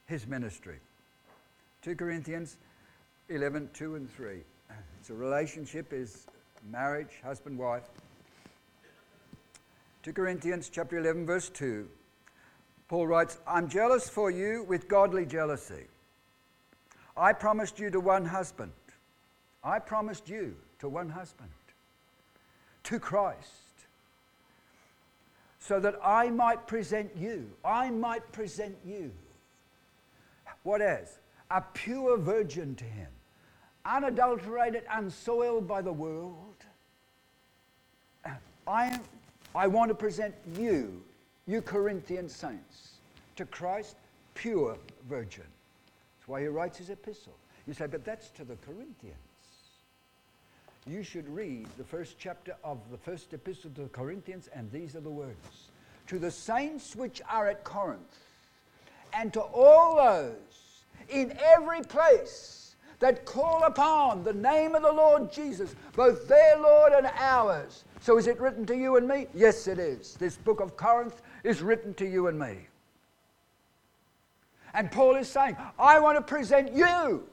his ministry. 2 Corinthians 11, 2 and 3. It's a relationship, is marriage, husband, wife. 2 Corinthians chapter 11, verse 2. Paul writes, I'm jealous for you with godly jealousy. I promised you to one husband. I promised you to one husband to Christ so that I might present you. I might present you. What as? A pure virgin to him, unadulterated, unsoiled by the world. I, I want to present you, you Corinthian saints, to Christ, pure virgin. That's why he writes his epistle. You say, but that's to the Corinthians. You should read the first chapter of the first epistle to the Corinthians, and these are the words To the saints which are at Corinth, and to all those in every place that call upon the name of the Lord Jesus, both their Lord and ours. So is it written to you and me? Yes, it is. This book of Corinth is written to you and me. And Paul is saying, I want to present you.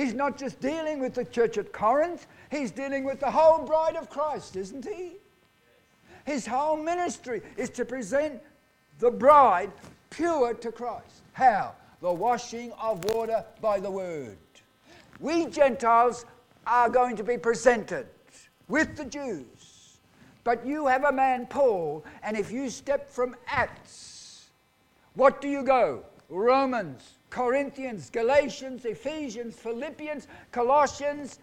He's not just dealing with the church at Corinth, he's dealing with the whole bride of Christ, isn't he? His whole ministry is to present the bride pure to Christ. How? The washing of water by the word. We Gentiles are going to be presented with the Jews. But you have a man, Paul, and if you step from Acts, what do you go? Romans, Corinthians, Galatians, Ephesians, Philippians, Colossians,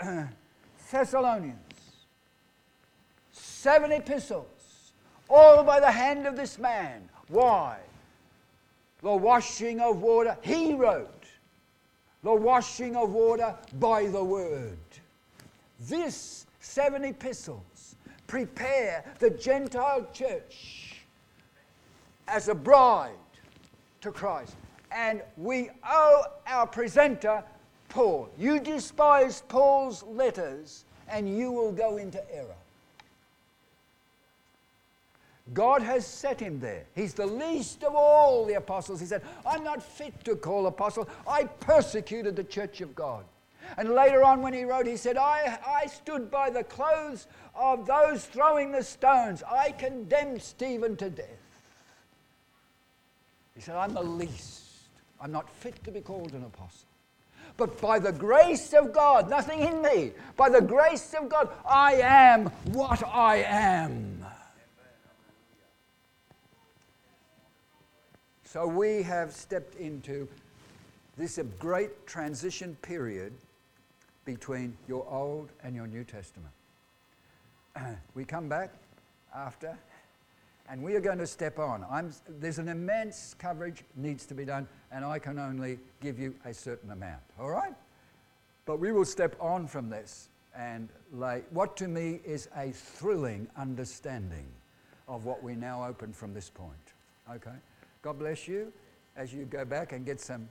Thessalonians. Seven epistles, all by the hand of this man. Why? The washing of water, he wrote. The washing of water by the word. This seven epistles prepare the Gentile church as a bride to Christ. And we owe our presenter, Paul. You despise Paul's letters, and you will go into error. God has set him there. He's the least of all the apostles. He said, I'm not fit to call apostle. I persecuted the church of God. And later on, when he wrote, he said, I, I stood by the clothes of those throwing the stones. I condemned Stephen to death. He said, I'm the least. I'm not fit to be called an apostle. But by the grace of God, nothing in me, by the grace of God, I am what I am. So we have stepped into this great transition period between your Old and your New Testament. we come back after and we are going to step on. I'm, there's an immense coverage needs to be done, and I can only give you a certain amount. All right? But we will step on from this and lay what to me is a thrilling understanding of what we now open from this point. Okay? God bless you as you go back and get some